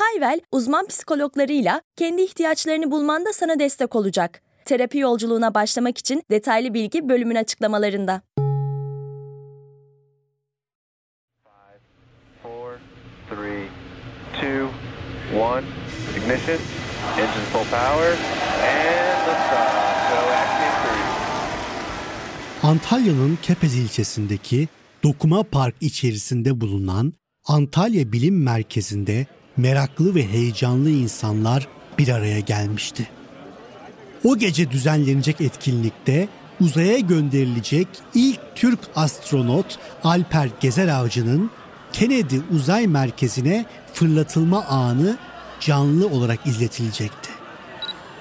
Hayvel, uzman psikologlarıyla kendi ihtiyaçlarını bulmanda sana destek olacak. Terapi yolculuğuna başlamak için detaylı bilgi bölümün açıklamalarında. Five, four, three, two, one. Ignition. Engine full power. And liftoff. Go Axiom 3. Antalya'nın Kepez ilçesindeki Dokuma Park içerisinde bulunan Antalya Bilim Merkezi'nde meraklı ve heyecanlı insanlar bir araya gelmişti. O gece düzenlenecek etkinlikte uzaya gönderilecek ilk Türk astronot Alper Gezer Avcı'nın Kennedy Uzay Merkezi'ne fırlatılma anı canlı olarak izletilecekti.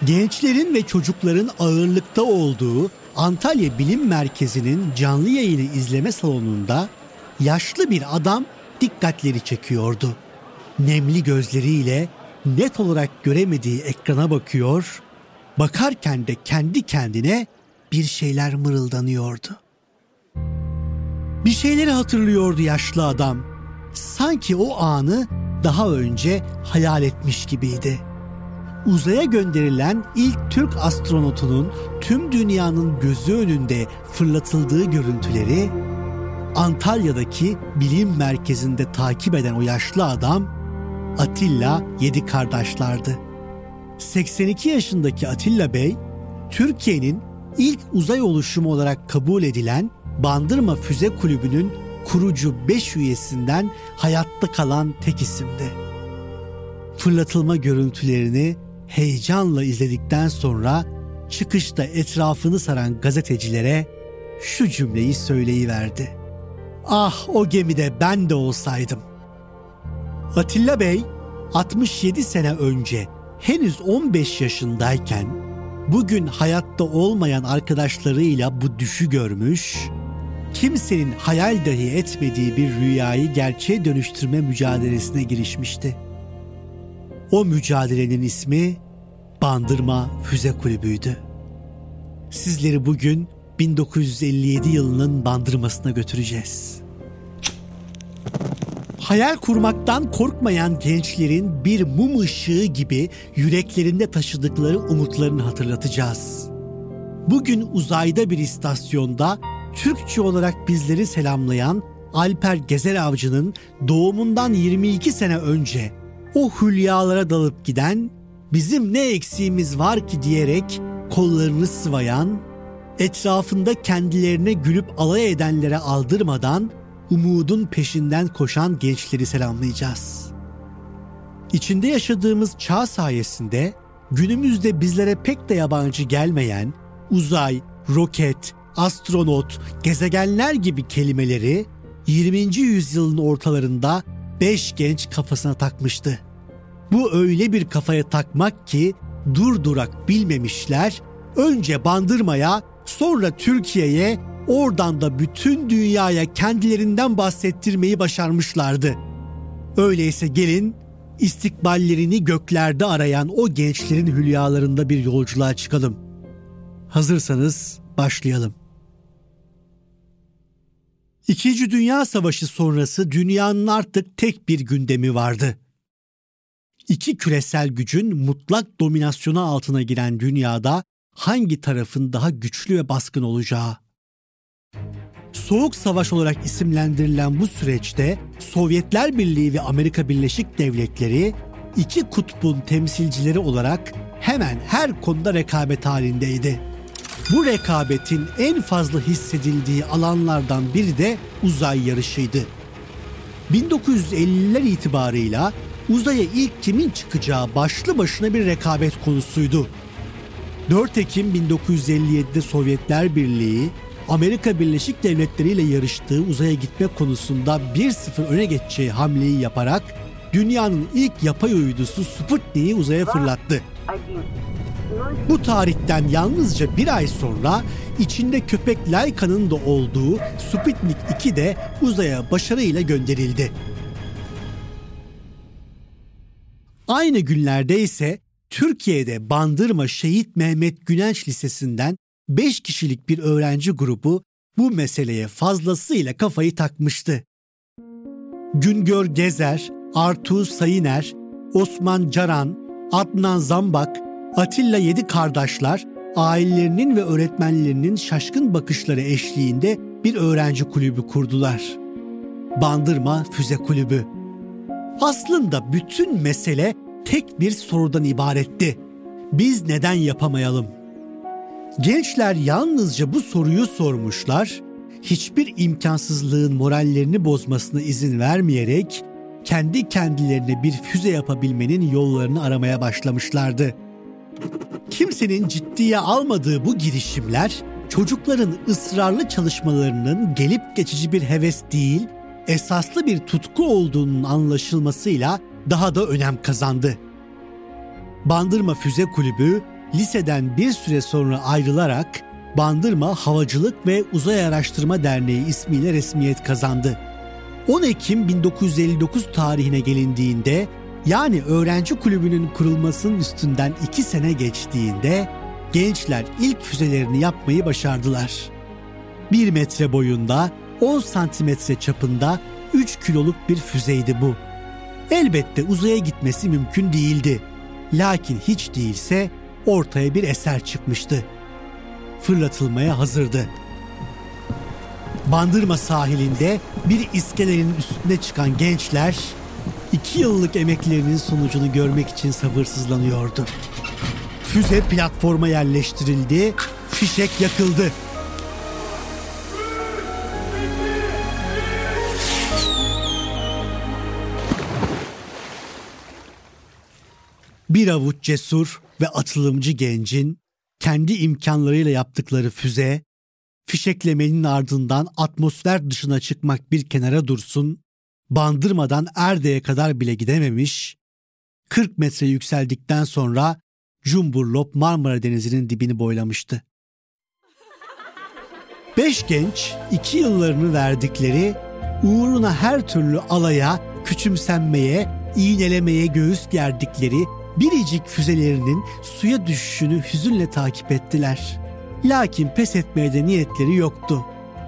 Gençlerin ve çocukların ağırlıkta olduğu Antalya Bilim Merkezi'nin canlı yayını izleme salonunda yaşlı bir adam dikkatleri çekiyordu. Nemli gözleriyle net olarak göremediği ekrana bakıyor, bakarken de kendi kendine bir şeyler mırıldanıyordu. Bir şeyleri hatırlıyordu yaşlı adam. Sanki o anı daha önce hayal etmiş gibiydi. Uzaya gönderilen ilk Türk astronotunun tüm dünyanın gözü önünde fırlatıldığı görüntüleri Antalya'daki bilim merkezinde takip eden o yaşlı adam Atilla Yedi Kardeşlerdi. 82 yaşındaki Atilla Bey, Türkiye'nin ilk uzay oluşumu olarak kabul edilen Bandırma Füze Kulübü'nün kurucu 5 üyesinden hayatta kalan tek isimdi. Fırlatılma görüntülerini heyecanla izledikten sonra çıkışta etrafını saran gazetecilere şu cümleyi söyleyiverdi. Ah o gemide ben de olsaydım. Atilla Bey 67 sene önce henüz 15 yaşındayken bugün hayatta olmayan arkadaşlarıyla bu düşü görmüş, kimsenin hayal dahi etmediği bir rüyayı gerçeğe dönüştürme mücadelesine girişmişti. O mücadelenin ismi Bandırma Füze Kulübü'ydü. Sizleri bugün 1957 yılının bandırmasına götüreceğiz. Hayal kurmaktan korkmayan gençlerin bir mum ışığı gibi yüreklerinde taşıdıkları umutlarını hatırlatacağız. Bugün uzayda bir istasyonda Türkçe olarak bizleri selamlayan Alper Gezer Avcı'nın doğumundan 22 sene önce o hülyalara dalıp giden bizim ne eksiğimiz var ki diyerek kollarını sıvayan, etrafında kendilerine gülüp alay edenlere aldırmadan umudun peşinden koşan gençleri selamlayacağız. İçinde yaşadığımız çağ sayesinde günümüzde bizlere pek de yabancı gelmeyen uzay, roket, astronot, gezegenler gibi kelimeleri 20. yüzyılın ortalarında 5 genç kafasına takmıştı. Bu öyle bir kafaya takmak ki durdurak bilmemişler, önce bandırmaya sonra Türkiye'ye oradan da bütün dünyaya kendilerinden bahsettirmeyi başarmışlardı. Öyleyse gelin istikballerini göklerde arayan o gençlerin hülyalarında bir yolculuğa çıkalım. Hazırsanız başlayalım. İkinci Dünya Savaşı sonrası dünyanın artık tek bir gündemi vardı. İki küresel gücün mutlak dominasyonu altına giren dünyada hangi tarafın daha güçlü ve baskın olacağı. Soğuk Savaş olarak isimlendirilen bu süreçte Sovyetler Birliği ve Amerika Birleşik Devletleri iki kutbun temsilcileri olarak hemen her konuda rekabet halindeydi. Bu rekabetin en fazla hissedildiği alanlardan biri de uzay yarışıydı. 1950'ler itibarıyla uzaya ilk kimin çıkacağı başlı başına bir rekabet konusuydu. 4 Ekim 1957'de Sovyetler Birliği Amerika Birleşik Devletleri ile yarıştığı uzaya gitme konusunda 1-0 öne geçeceği hamleyi yaparak dünyanın ilk yapay uydusu Sputnik'i uzaya fırlattı. Bu tarihten yalnızca bir ay sonra içinde köpek Layka'nın da olduğu Sputnik 2 de uzaya başarıyla gönderildi. Aynı günlerde ise Türkiye'de Bandırma Şehit Mehmet Günenç Lisesi'nden 5 kişilik bir öğrenci grubu bu meseleye fazlasıyla kafayı takmıştı. Güngör Gezer, Artu Sayiner, Osman Caran, Adnan Zambak, Atilla Yedi kardeşler ailelerinin ve öğretmenlerinin şaşkın bakışları eşliğinde bir öğrenci kulübü kurdular. Bandırma Füze Kulübü. Aslında bütün mesele tek bir sorudan ibaretti. Biz neden yapamayalım? Gençler yalnızca bu soruyu sormuşlar, hiçbir imkansızlığın morallerini bozmasına izin vermeyerek kendi kendilerine bir füze yapabilmenin yollarını aramaya başlamışlardı. Kimsenin ciddiye almadığı bu girişimler çocukların ısrarlı çalışmalarının gelip geçici bir heves değil, esaslı bir tutku olduğunun anlaşılmasıyla daha da önem kazandı. Bandırma Füze Kulübü liseden bir süre sonra ayrılarak Bandırma Havacılık ve Uzay Araştırma Derneği ismiyle resmiyet kazandı. 10 Ekim 1959 tarihine gelindiğinde yani öğrenci kulübünün kurulmasının üstünden 2 sene geçtiğinde gençler ilk füzelerini yapmayı başardılar. 1 metre boyunda 10 santimetre çapında 3 kiloluk bir füzeydi bu. Elbette uzaya gitmesi mümkün değildi. Lakin hiç değilse ortaya bir eser çıkmıştı. Fırlatılmaya hazırdı. Bandırma sahilinde bir iskelenin üstüne çıkan gençler iki yıllık emeklerinin sonucunu görmek için sabırsızlanıyordu. Füze platforma yerleştirildi, fişek yakıldı. Bir avuç cesur ve atılımcı gencin kendi imkanlarıyla yaptıkları füze, fişeklemenin ardından atmosfer dışına çıkmak bir kenara dursun, bandırmadan Erde'ye kadar bile gidememiş, 40 metre yükseldikten sonra Cumburlop Marmara Denizi'nin dibini boylamıştı. Beş genç iki yıllarını verdikleri uğruna her türlü alaya, küçümsenmeye, iğnelemeye göğüs gerdikleri biricik füzelerinin suya düşüşünü hüzünle takip ettiler. Lakin pes etmeye de niyetleri yoktu.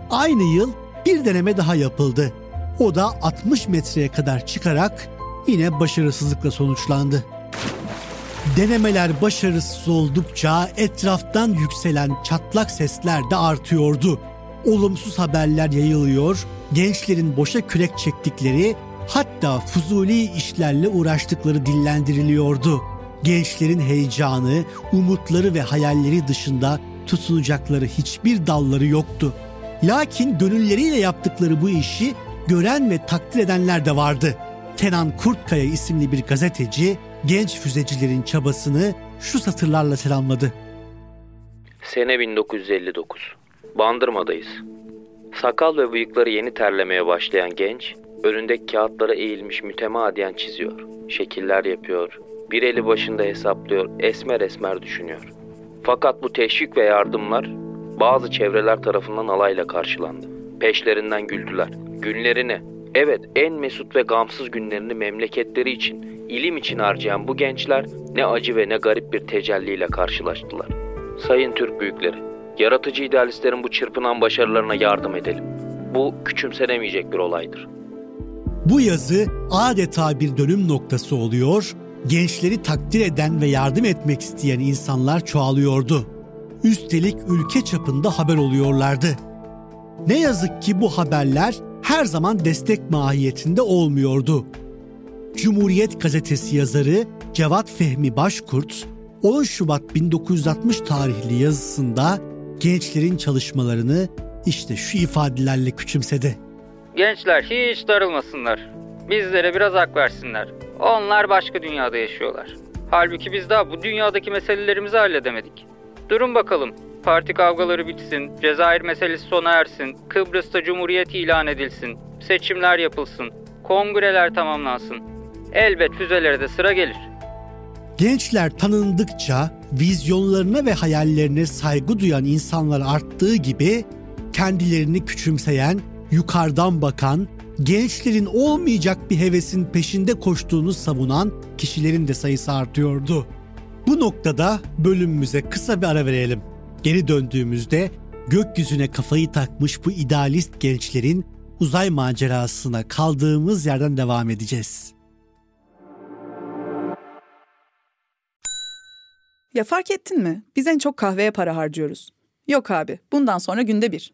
Aynı yıl bir deneme daha yapıldı. O da 60 metreye kadar çıkarak yine başarısızlıkla sonuçlandı. Denemeler başarısız oldukça etraftan yükselen çatlak sesler de artıyordu. Olumsuz haberler yayılıyor, gençlerin boşa kürek çektikleri hatta fuzuli işlerle uğraştıkları dillendiriliyordu. Gençlerin heyecanı, umutları ve hayalleri dışında tutunacakları hiçbir dalları yoktu. Lakin gönülleriyle yaptıkları bu işi gören ve takdir edenler de vardı. Kenan Kurtkaya isimli bir gazeteci genç füzecilerin çabasını şu satırlarla selamladı. Sene 1959. Bandırma'dayız. Sakal ve bıyıkları yeni terlemeye başlayan genç, önündeki kağıtlara eğilmiş mütemadiyen çiziyor. Şekiller yapıyor. Bir eli başında hesaplıyor, esmer esmer düşünüyor. Fakat bu teşvik ve yardımlar bazı çevreler tarafından alayla karşılandı. Peşlerinden güldüler. Günlerini, evet en mesut ve gamsız günlerini memleketleri için, ilim için harcayan bu gençler ne acı ve ne garip bir tecelliyle karşılaştılar. Sayın Türk büyükleri, yaratıcı idealistlerin bu çırpınan başarılarına yardım edelim. Bu küçümsenemeyecek bir olaydır. Bu yazı adeta bir dönüm noktası oluyor, gençleri takdir eden ve yardım etmek isteyen insanlar çoğalıyordu. Üstelik ülke çapında haber oluyorlardı. Ne yazık ki bu haberler her zaman destek mahiyetinde olmuyordu. Cumhuriyet gazetesi yazarı Cevat Fehmi Başkurt 10 Şubat 1960 tarihli yazısında gençlerin çalışmalarını işte şu ifadelerle küçümsedi. Gençler hiç darılmasınlar. Bizlere biraz hak versinler. Onlar başka dünyada yaşıyorlar. Halbuki biz daha bu dünyadaki meselelerimizi halledemedik. Durun bakalım. Parti kavgaları bitsin, Cezayir meselesi sona ersin, Kıbrıs'ta cumhuriyet ilan edilsin, seçimler yapılsın, kongreler tamamlansın. Elbet füzelere de sıra gelir. Gençler tanındıkça, vizyonlarına ve hayallerine saygı duyan insanlar arttığı gibi kendilerini küçümseyen, yukarıdan bakan, gençlerin olmayacak bir hevesin peşinde koştuğunu savunan kişilerin de sayısı artıyordu. Bu noktada bölümümüze kısa bir ara verelim. Geri döndüğümüzde gökyüzüne kafayı takmış bu idealist gençlerin uzay macerasına kaldığımız yerden devam edeceğiz. Ya fark ettin mi? Biz en çok kahveye para harcıyoruz. Yok abi, bundan sonra günde bir.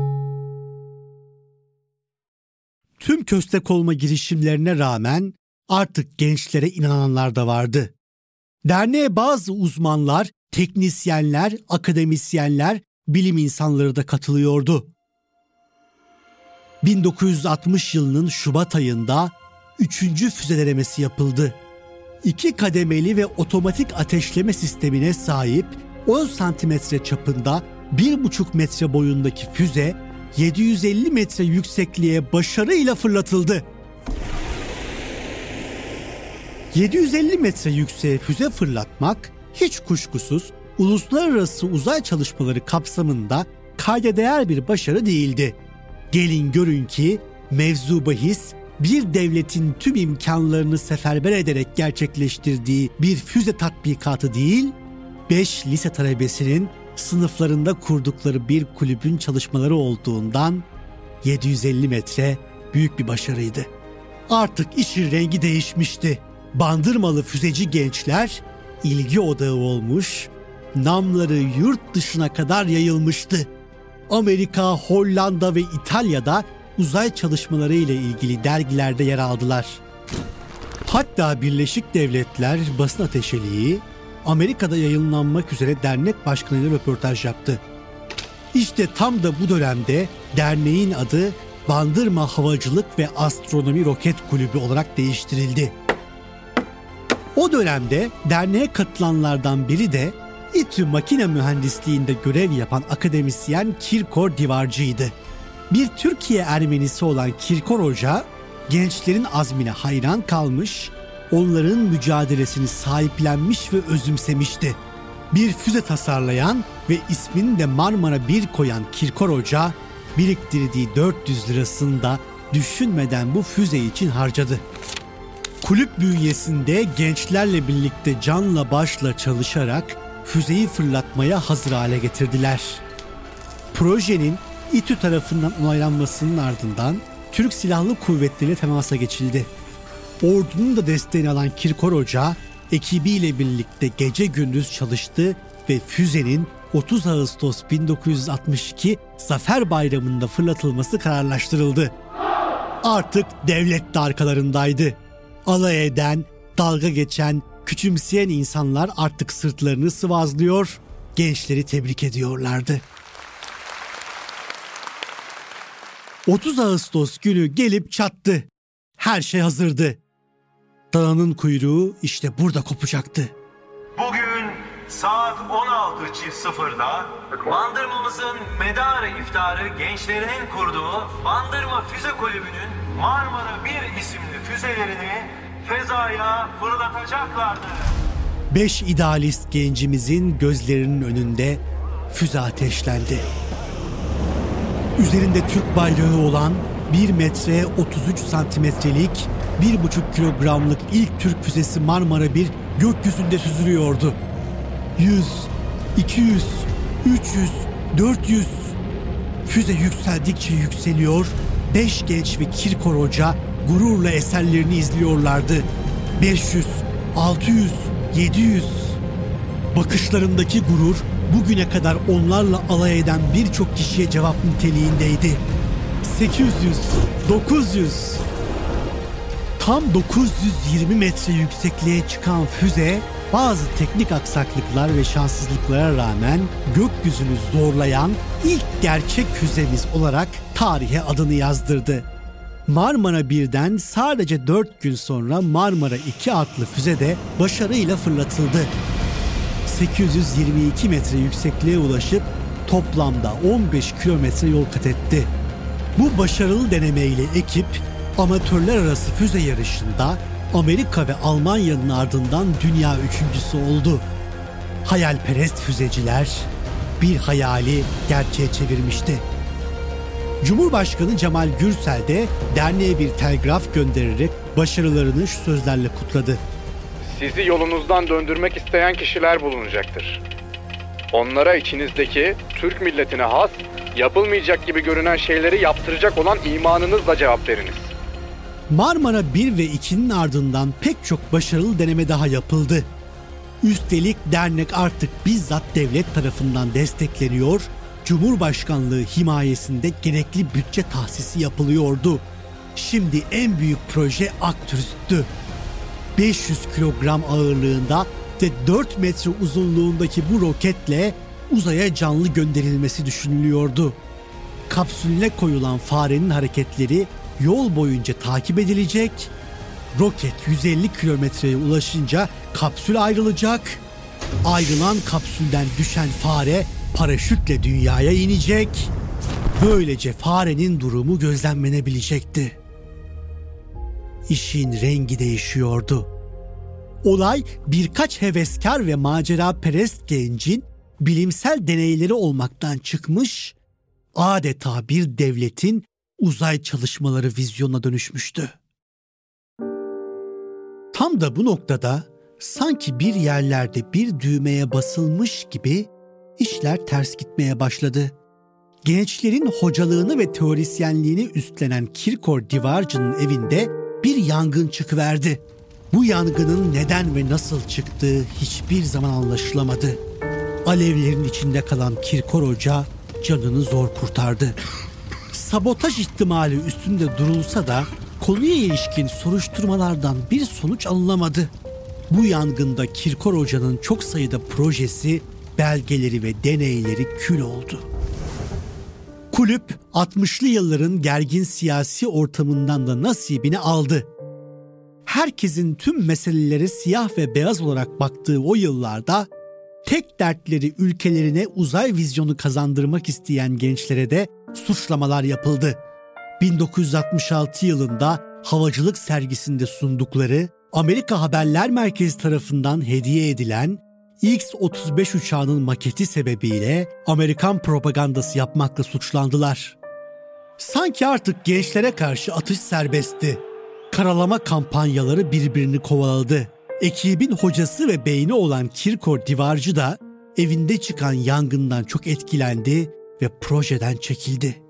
Tüm köstek olma girişimlerine rağmen artık gençlere inananlar da vardı. Derneğe bazı uzmanlar, teknisyenler, akademisyenler, bilim insanları da katılıyordu. 1960 yılının Şubat ayında 3. füze denemesi yapıldı. İki kademeli ve otomatik ateşleme sistemine sahip 10 santimetre çapında 1,5 metre boyundaki füze 750 metre yüksekliğe başarıyla fırlatıldı. 750 metre yükseğe füze fırlatmak hiç kuşkusuz uluslararası uzay çalışmaları kapsamında kayda değer bir başarı değildi. Gelin görün ki mevzu bahis bir devletin tüm imkanlarını seferber ederek gerçekleştirdiği bir füze tatbikatı değil, 5 lise talebesinin sınıflarında kurdukları bir kulübün çalışmaları olduğundan 750 metre büyük bir başarıydı. Artık işin rengi değişmişti. Bandırmalı füzeci gençler ilgi odağı olmuş, namları yurt dışına kadar yayılmıştı. Amerika, Hollanda ve İtalya'da uzay çalışmaları ile ilgili dergilerde yer aldılar. Hatta Birleşik Devletler Basın Ateşeliği Amerika'da yayınlanmak üzere dernek başkanıyla röportaj yaptı. İşte tam da bu dönemde derneğin adı Bandırma Havacılık ve Astronomi Roket Kulübü olarak değiştirildi. O dönemde derneğe katılanlardan biri de İTÜ makine mühendisliğinde görev yapan akademisyen Kirkor Divarcı'ydı. Bir Türkiye Ermenisi olan Kirkor Hoca gençlerin azmine hayran kalmış, onların mücadelesini sahiplenmiş ve özümsemişti. Bir füze tasarlayan ve ismini de Marmara 1 koyan Kirkor Hoca biriktirdiği 400 lirasını da düşünmeden bu füze için harcadı. Kulüp bünyesinde gençlerle birlikte canla başla çalışarak füzeyi fırlatmaya hazır hale getirdiler. Projenin İTÜ tarafından onaylanmasının ardından Türk Silahlı Kuvvetleri temasa geçildi. Ordunun da desteğini alan Kirkor Hoca ekibiyle birlikte gece gündüz çalıştı ve füzenin 30 Ağustos 1962 Zafer Bayramı'nda fırlatılması kararlaştırıldı. Artık devlet de arkalarındaydı. Alay eden, dalga geçen, küçümseyen insanlar artık sırtlarını sıvazlıyor, gençleri tebrik ediyorlardı. 30 Ağustos günü gelip çattı. Her şey hazırdı. Dağının kuyruğu işte burada kopacaktı. Bugün saat 16.00'da Bandırmamızın medarı iftarı gençlerinin kurduğu Bandırma Füze Kulübü'nün Marmara 1 isimli füzelerini fezaya fırlatacaklardır. Beş idealist gencimizin gözlerinin önünde füze ateşlendi. Üzerinde Türk bayrağı olan 1 metre 33 santimetrelik 1,5 kilogramlık ilk Türk füzesi Marmara 1 gökyüzünde süzülüyordu. 100, 200, 300, 400. Füze yükseldikçe yükseliyor. Beş genç ve Kirkor Hoca gururla eserlerini izliyorlardı. 500, 600, 700. Bakışlarındaki gurur bugüne kadar onlarla alay eden birçok kişiye cevap niteliğindeydi. 800, 900. Tam 920 metre yüksekliğe çıkan füze bazı teknik aksaklıklar ve şanssızlıklara rağmen gökyüzünü zorlayan ilk gerçek füzemiz olarak tarihe adını yazdırdı. Marmara 1'den sadece 4 gün sonra Marmara 2 adlı füze de başarıyla fırlatıldı. 822 metre yüksekliğe ulaşıp toplamda 15 kilometre yol kat etti. Bu başarılı denemeyle ekip amatörler arası füze yarışında Amerika ve Almanya'nın ardından dünya üçüncüsü oldu. Hayalperest füzeciler bir hayali gerçeğe çevirmişti. Cumhurbaşkanı Cemal Gürsel de derneğe bir telgraf göndererek başarılarını şu sözlerle kutladı. Sizi yolunuzdan döndürmek isteyen kişiler bulunacaktır. Onlara içinizdeki Türk milletine has, yapılmayacak gibi görünen şeyleri yaptıracak olan imanınızla cevap veriniz. Marmara 1 ve 2'nin ardından pek çok başarılı deneme daha yapıldı. Üstelik dernek artık bizzat devlet tarafından destekleniyor, Cumhurbaşkanlığı himayesinde gerekli bütçe tahsisi yapılıyordu. Şimdi en büyük proje Aktürk'tü. 500 kilogram ağırlığında ve 4 metre uzunluğundaki bu roketle uzaya canlı gönderilmesi düşünülüyordu. Kapsülüne koyulan farenin hareketleri yol boyunca takip edilecek. Roket 150 kilometreye ulaşınca kapsül ayrılacak. Ayrılan kapsülden düşen fare paraşütle dünyaya inecek. Böylece farenin durumu gözlemlenebilecekti. İşin rengi değişiyordu. Olay birkaç heveskar ve macera perest gencin bilimsel deneyleri olmaktan çıkmış, adeta bir devletin uzay çalışmaları vizyona dönüşmüştü. Tam da bu noktada sanki bir yerlerde bir düğmeye basılmış gibi işler ters gitmeye başladı. Gençlerin hocalığını ve teorisyenliğini üstlenen Kirkor Divarcı'nın evinde bir yangın çıkıverdi. Bu yangının neden ve nasıl çıktığı hiçbir zaman anlaşılamadı. Alevlerin içinde kalan Kirkor Hoca canını zor kurtardı sabotaj ihtimali üstünde durulsa da konuya ilişkin soruşturmalardan bir sonuç alınamadı. Bu yangında Kirkor Hoca'nın çok sayıda projesi, belgeleri ve deneyleri kül oldu. Kulüp 60'lı yılların gergin siyasi ortamından da nasibini aldı. Herkesin tüm meselelere siyah ve beyaz olarak baktığı o yıllarda tek dertleri ülkelerine uzay vizyonu kazandırmak isteyen gençlere de suçlamalar yapıldı. 1966 yılında havacılık sergisinde sundukları Amerika Haberler Merkezi tarafından hediye edilen X-35 uçağının maketi sebebiyle Amerikan propagandası yapmakla suçlandılar. Sanki artık gençlere karşı atış serbestti. Karalama kampanyaları birbirini kovaladı. Ekibin hocası ve beyni olan Kirkor Divarcı da evinde çıkan yangından çok etkilendi ve projeden çekildi.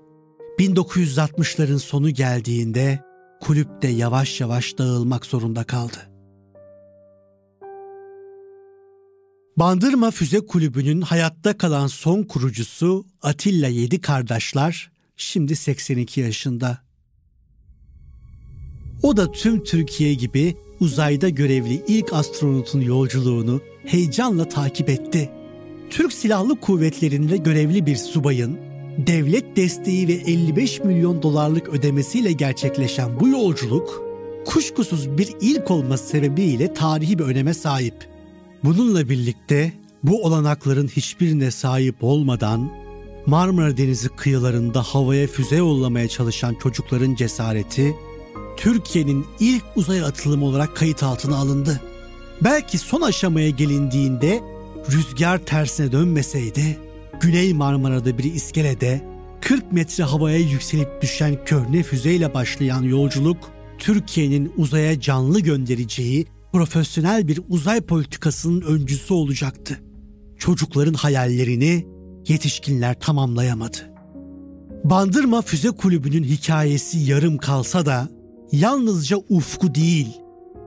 1960'ların sonu geldiğinde kulüp de yavaş yavaş dağılmak zorunda kaldı. Bandırma Füze Kulübü'nün hayatta kalan son kurucusu Atilla Yedi Kardeşler şimdi 82 yaşında. O da tüm Türkiye gibi uzayda görevli ilk astronotun yolculuğunu heyecanla takip etti. Türk Silahlı Kuvvetleri'nde görevli bir subayın devlet desteği ve 55 milyon dolarlık ödemesiyle gerçekleşen bu yolculuk kuşkusuz bir ilk olması sebebiyle tarihi bir öneme sahip. Bununla birlikte bu olanakların hiçbirine sahip olmadan Marmara Denizi kıyılarında havaya füze yollamaya çalışan çocukların cesareti Türkiye'nin ilk uzay atılımı olarak kayıt altına alındı. Belki son aşamaya gelindiğinde rüzgar tersine dönmeseydi Güney Marmara'da bir iskelede 40 metre havaya yükselip düşen köhne füzeyle başlayan yolculuk Türkiye'nin uzaya canlı göndereceği profesyonel bir uzay politikasının öncüsü olacaktı. Çocukların hayallerini yetişkinler tamamlayamadı. Bandırma Füze Kulübü'nün hikayesi yarım kalsa da yalnızca ufku değil,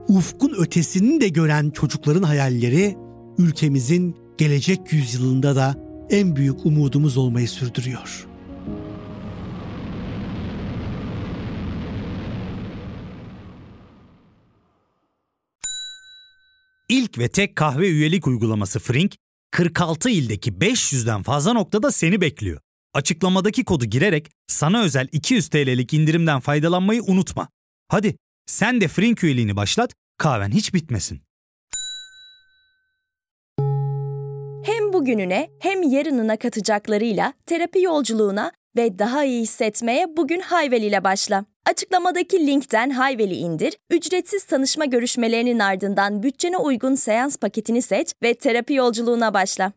ufkun ötesini de gören çocukların hayalleri ülkemizin gelecek yüzyılında da en büyük umudumuz olmayı sürdürüyor. İlk ve tek kahve üyelik uygulaması Frink, 46 ildeki 500'den fazla noktada seni bekliyor. Açıklamadaki kodu girerek sana özel 200 TL'lik indirimden faydalanmayı unutma. Hadi sen de Frink üyeliğini başlat, kahven hiç bitmesin. Hem bugününe hem yarınına katacaklarıyla terapi yolculuğuna ve daha iyi hissetmeye bugün Hayvel ile başla. Açıklamadaki linkten Hayvel'i indir, ücretsiz tanışma görüşmelerinin ardından bütçene uygun seans paketini seç ve terapi yolculuğuna başla.